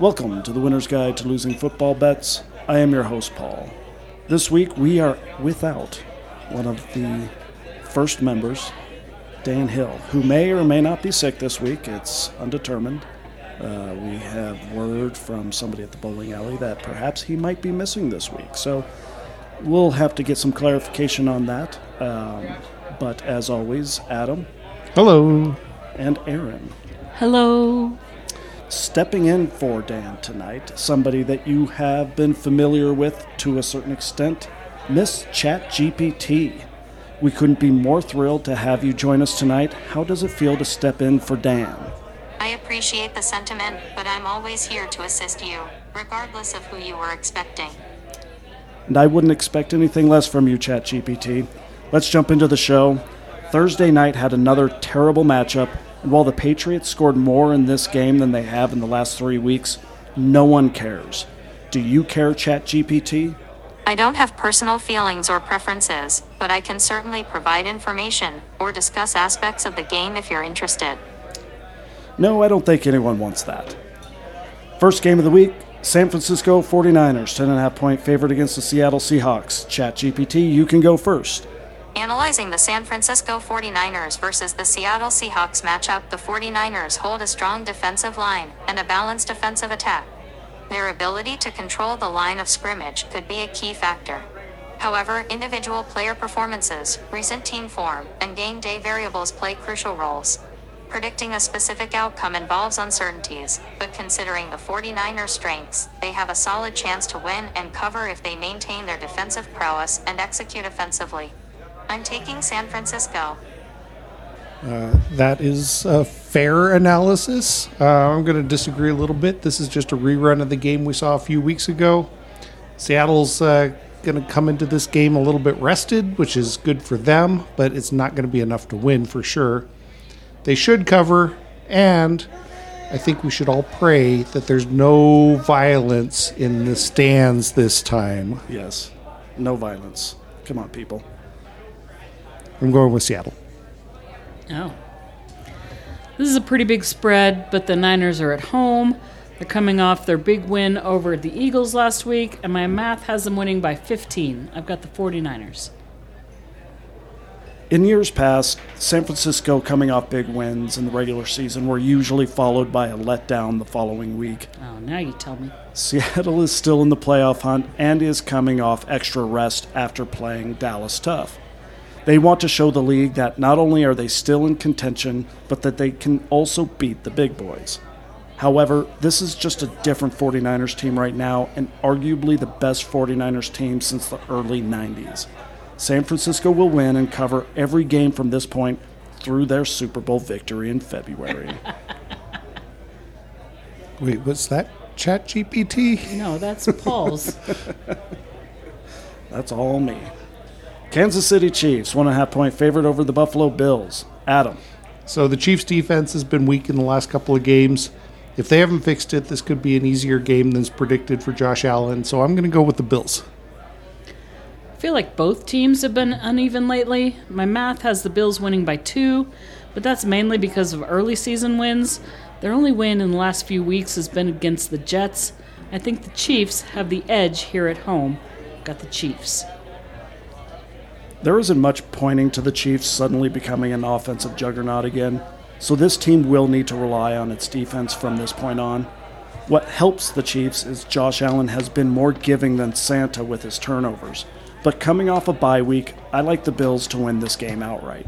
Welcome to the Winner's Guide to Losing Football Bets. I am your host, Paul. This week we are without one of the first members, Dan Hill, who may or may not be sick this week. It's undetermined. Uh, we have word from somebody at the bowling alley that perhaps he might be missing this week. So we'll have to get some clarification on that. Um, but as always, Adam Hello. and Aaron. Hello. Stepping in for Dan tonight, somebody that you have been familiar with to a certain extent, Miss ChatGPT. We couldn't be more thrilled to have you join us tonight. How does it feel to step in for Dan? I appreciate the sentiment, but I'm always here to assist you, regardless of who you were expecting. And I wouldn't expect anything less from you, ChatGPT. Let's jump into the show. Thursday night had another terrible matchup, and while the Patriots scored more in this game than they have in the last three weeks, no one cares. Do you care, ChatGPT? I don't have personal feelings or preferences, but I can certainly provide information or discuss aspects of the game if you're interested. No, I don't think anyone wants that. First game of the week San Francisco 49ers, 10.5 point favorite against the Seattle Seahawks. ChatGPT, you can go first. Analyzing the San Francisco 49ers versus the Seattle Seahawks matchup, the 49ers hold a strong defensive line and a balanced offensive attack. Their ability to control the line of scrimmage could be a key factor. However, individual player performances, recent team form, and game day variables play crucial roles. Predicting a specific outcome involves uncertainties, but considering the 49ers' strengths, they have a solid chance to win and cover if they maintain their defensive prowess and execute offensively. I'm taking San Francisco. That is a fair analysis. Uh, I'm going to disagree a little bit. This is just a rerun of the game we saw a few weeks ago. Seattle's uh, going to come into this game a little bit rested, which is good for them, but it's not going to be enough to win for sure. They should cover, and I think we should all pray that there's no violence in the stands this time. Yes, no violence. Come on, people. I'm going with Seattle. Oh. This is a pretty big spread, but the Niners are at home. They're coming off their big win over the Eagles last week, and my math has them winning by 15. I've got the 49ers. In years past, San Francisco coming off big wins in the regular season were usually followed by a letdown the following week. Oh, now you tell me. Seattle is still in the playoff hunt and is coming off extra rest after playing Dallas tough. They want to show the league that not only are they still in contention, but that they can also beat the big boys. However, this is just a different 49ers team right now, and arguably the best 49ers team since the early 90s. San Francisco will win and cover every game from this point through their Super Bowl victory in February. Wait, what's that? Chat GPT? No, that's Paul's. That's all me. Kansas City Chiefs, one and a half point favorite over the Buffalo Bills. Adam. So the Chiefs' defense has been weak in the last couple of games. If they haven't fixed it, this could be an easier game than's predicted for Josh Allen. So I'm going to go with the Bills. I feel like both teams have been uneven lately. My math has the Bills winning by two, but that's mainly because of early season wins. Their only win in the last few weeks has been against the Jets. I think the Chiefs have the edge here at home. Got the Chiefs. There isn't much pointing to the Chiefs suddenly becoming an offensive juggernaut again, so this team will need to rely on its defense from this point on. What helps the Chiefs is Josh Allen has been more giving than Santa with his turnovers. But coming off a bye week, I like the Bills to win this game outright.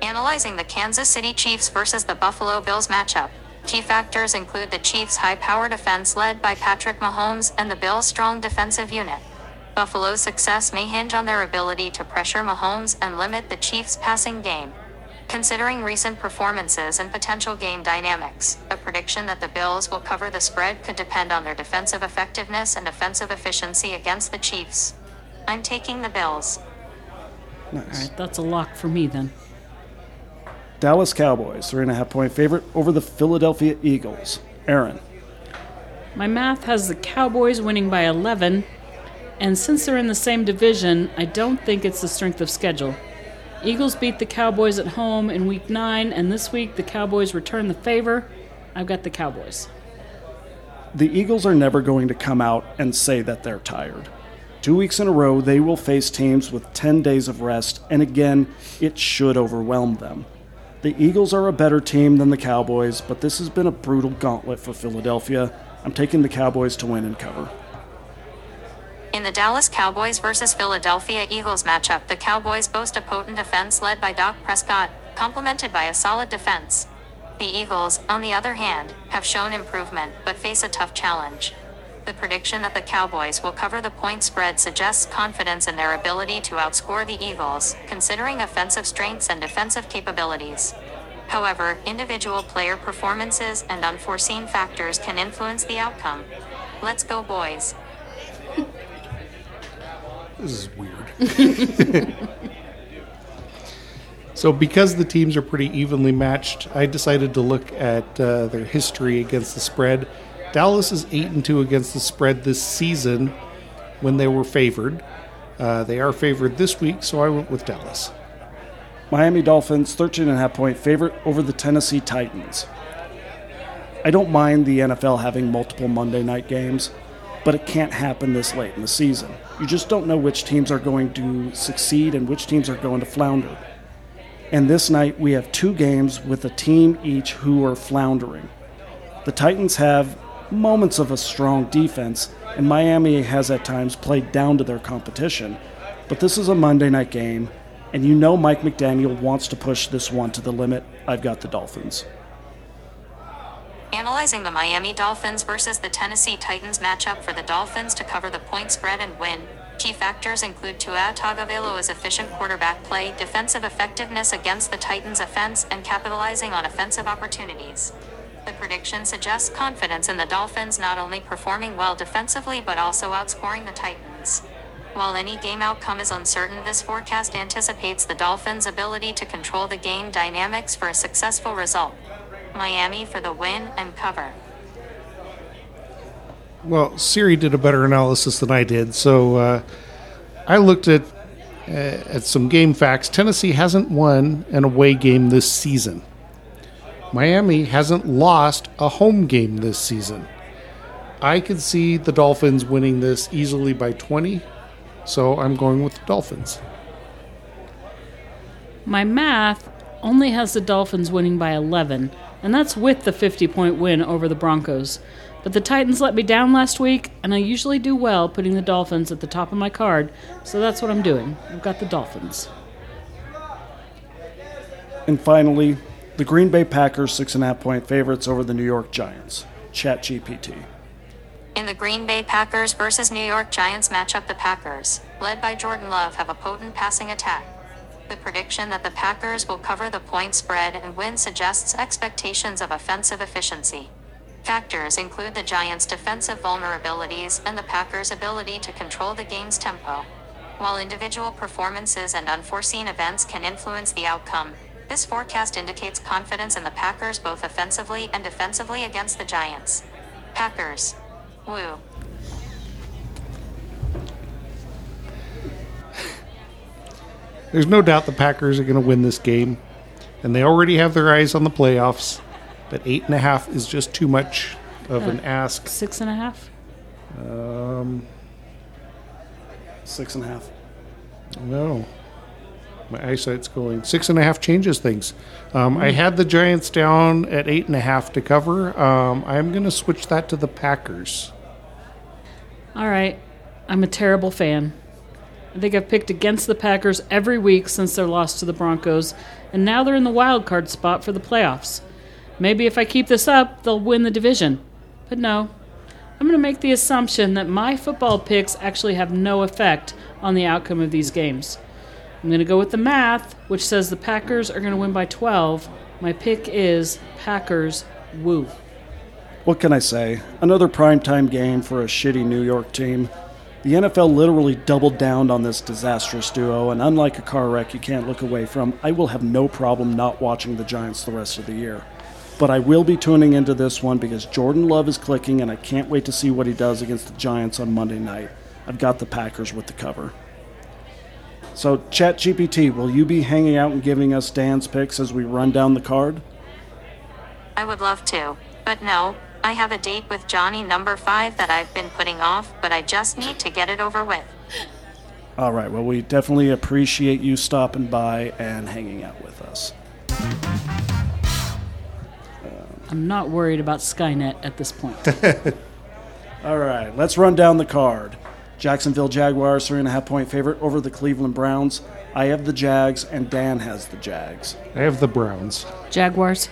Analyzing the Kansas City Chiefs versus the Buffalo Bills matchup. Key factors include the Chiefs' high power defense led by Patrick Mahomes and the Bills' strong defensive unit. Buffalo's success may hinge on their ability to pressure Mahomes and limit the Chiefs' passing game. Considering recent performances and potential game dynamics, a prediction that the Bills will cover the spread could depend on their defensive effectiveness and offensive efficiency against the Chiefs. I'm taking the Bills. All right, that's a lock for me then. Dallas Cowboys, three and a half point favorite over the Philadelphia Eagles. Aaron. My math has the Cowboys winning by 11, and since they're in the same division, I don't think it's the strength of schedule. Eagles beat the Cowboys at home in week 9, and this week the Cowboys return the favor. I've got the Cowboys. The Eagles are never going to come out and say that they're tired. Two weeks in a row, they will face teams with 10 days of rest, and again, it should overwhelm them. The Eagles are a better team than the Cowboys, but this has been a brutal gauntlet for Philadelphia. I'm taking the Cowboys to win and cover. In the Dallas Cowboys versus Philadelphia Eagles matchup, the Cowboys boast a potent offense led by Dak Prescott, complemented by a solid defense. The Eagles, on the other hand, have shown improvement but face a tough challenge. The prediction that the Cowboys will cover the point spread suggests confidence in their ability to outscore the Eagles, considering offensive strengths and defensive capabilities. However, individual player performances and unforeseen factors can influence the outcome. Let's go, boys. This is weird. so, because the teams are pretty evenly matched, I decided to look at uh, their history against the spread. Dallas is eight and two against the spread this season when they were favored. Uh, they are favored this week, so I went with Dallas. Miami Dolphins, 13.5 point favorite over the Tennessee Titans. I don't mind the NFL having multiple Monday night games, but it can't happen this late in the season. You just don't know which teams are going to succeed and which teams are going to flounder. And this night we have two games with a team each who are floundering. The Titans have moments of a strong defense, and Miami has at times played down to their competition. But this is a Monday night game, and you know Mike McDaniel wants to push this one to the limit. I've got the Dolphins. Analyzing the Miami Dolphins versus the Tennessee Titans matchup for the Dolphins to cover the point spread and win. Key factors include Tua Tagovailoa's efficient quarterback play, defensive effectiveness against the Titans' offense, and capitalizing on offensive opportunities. The prediction suggests confidence in the Dolphins not only performing well defensively but also outscoring the Titans. While any game outcome is uncertain, this forecast anticipates the Dolphins' ability to control the game dynamics for a successful result. Miami for the win and cover. Well, Siri did a better analysis than I did, so uh, I looked at uh, at some game facts. Tennessee hasn't won an away game this season. Miami hasn't lost a home game this season. I could see the Dolphins winning this easily by 20, so I'm going with the Dolphins. My math only has the Dolphins winning by 11, and that's with the 50 point win over the Broncos. But the Titans let me down last week, and I usually do well putting the Dolphins at the top of my card, so that's what I'm doing. I've got the Dolphins. And finally, the Green Bay Packers, six and a half point favorites over the New York Giants. Chat GPT. In the Green Bay Packers versus New York Giants matchup, the Packers, led by Jordan Love, have a potent passing attack. The prediction that the Packers will cover the point spread and win suggests expectations of offensive efficiency. Factors include the Giants' defensive vulnerabilities and the Packers' ability to control the game's tempo. While individual performances and unforeseen events can influence the outcome, this forecast indicates confidence in the Packers both offensively and defensively against the Giants. Packers. Woo. There's no doubt the Packers are going to win this game, and they already have their eyes on the playoffs. But eight and a half is just too much of an ask. Six and a half. Um, six and a half. No. My eyesight's going. Six and a half changes things. Um, I had the Giants down at eight and a half to cover. Um, I'm going to switch that to the Packers. All right. I'm a terrible fan. I think I've picked against the Packers every week since their loss to the Broncos, and now they're in the wild card spot for the playoffs. Maybe if I keep this up, they'll win the division. But no. I'm going to make the assumption that my football picks actually have no effect on the outcome of these games. I'm going to go with the math, which says the Packers are going to win by 12. My pick is Packers woo. What can I say? Another primetime game for a shitty New York team. The NFL literally doubled down on this disastrous duo, and unlike a car wreck you can't look away from, I will have no problem not watching the Giants the rest of the year. But I will be tuning into this one because Jordan Love is clicking, and I can't wait to see what he does against the Giants on Monday night. I've got the Packers with the cover. So, ChatGPT, will you be hanging out and giving us Dan's picks as we run down the card? I would love to, but no, I have a date with Johnny number five that I've been putting off, but I just need to get it over with. All right. Well, we definitely appreciate you stopping by and hanging out with us. Um, I'm not worried about Skynet at this point. All right. Let's run down the card. Jacksonville Jaguars, three and a half point favorite over the Cleveland Browns. I have the Jags, and Dan has the Jags. I have the Browns. Jaguars.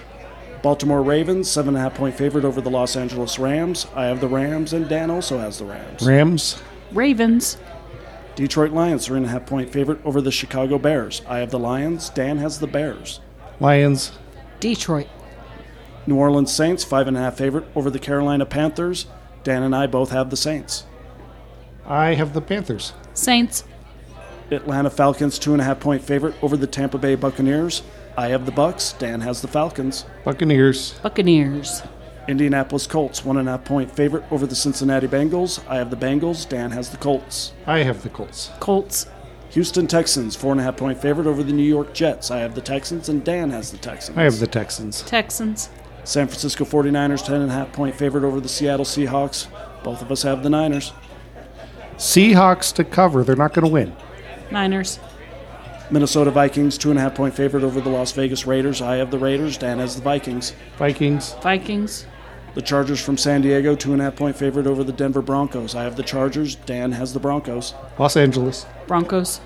Baltimore Ravens, seven and a half point favorite over the Los Angeles Rams. I have the Rams, and Dan also has the Rams. Rams. Ravens. Detroit Lions, three and a half point favorite over the Chicago Bears. I have the Lions. Dan has the Bears. Lions. Detroit. New Orleans Saints, five and a half favorite over the Carolina Panthers. Dan and I both have the Saints. I have the Panthers. Saints. Atlanta Falcons, two and a half point favorite over the Tampa Bay Buccaneers. I have the Bucks. Dan has the Falcons. Buccaneers. Buccaneers. Indianapolis Colts, one and a half point favorite over the Cincinnati Bengals. I have the Bengals. Dan has the Colts. I have the Colts. Colts. Houston Texans, four and a half point favorite over the New York Jets. I have the Texans, and Dan has the Texans. I have the Texans. Texans. San Francisco 49ers, 10 and a half point favorite over the Seattle Seahawks. Both of us have the Niners. Seahawks to cover. They're not going to win. Niners. Minnesota Vikings, two and a half point favorite over the Las Vegas Raiders. I have the Raiders. Dan has the Vikings. Vikings. Vikings. The Chargers from San Diego, two and a half point favorite over the Denver Broncos. I have the Chargers. Dan has the Broncos. Los Angeles. Broncos.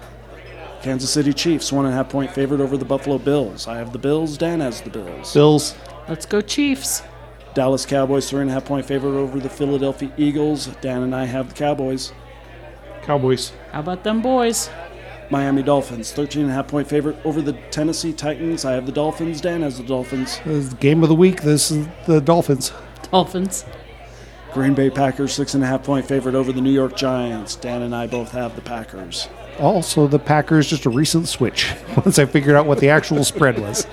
Kansas City Chiefs, one and a half point favorite over the Buffalo Bills. I have the Bills. Dan has the Bills. Bills. Let's go Chiefs. Dallas Cowboys, three and a half point favorite over the Philadelphia Eagles. Dan and I have the Cowboys. Cowboys. How about them boys? Miami Dolphins, 13 and a half point favorite over the Tennessee Titans. I have the Dolphins. Dan has the Dolphins. This is the game of the week. This is the Dolphins. Dolphins. Green Bay Packers, six and a half point favorite over the New York Giants. Dan and I both have the Packers. Also, the Packers just a recent switch once I figured out what the actual spread was.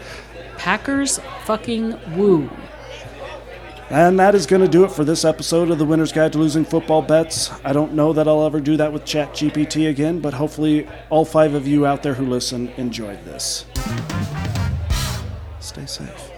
Packers fucking woo. And that is going to do it for this episode of the Winner's Guide to Losing Football Bets. I don't know that I'll ever do that with ChatGPT again, but hopefully all five of you out there who listen enjoyed this. Stay safe.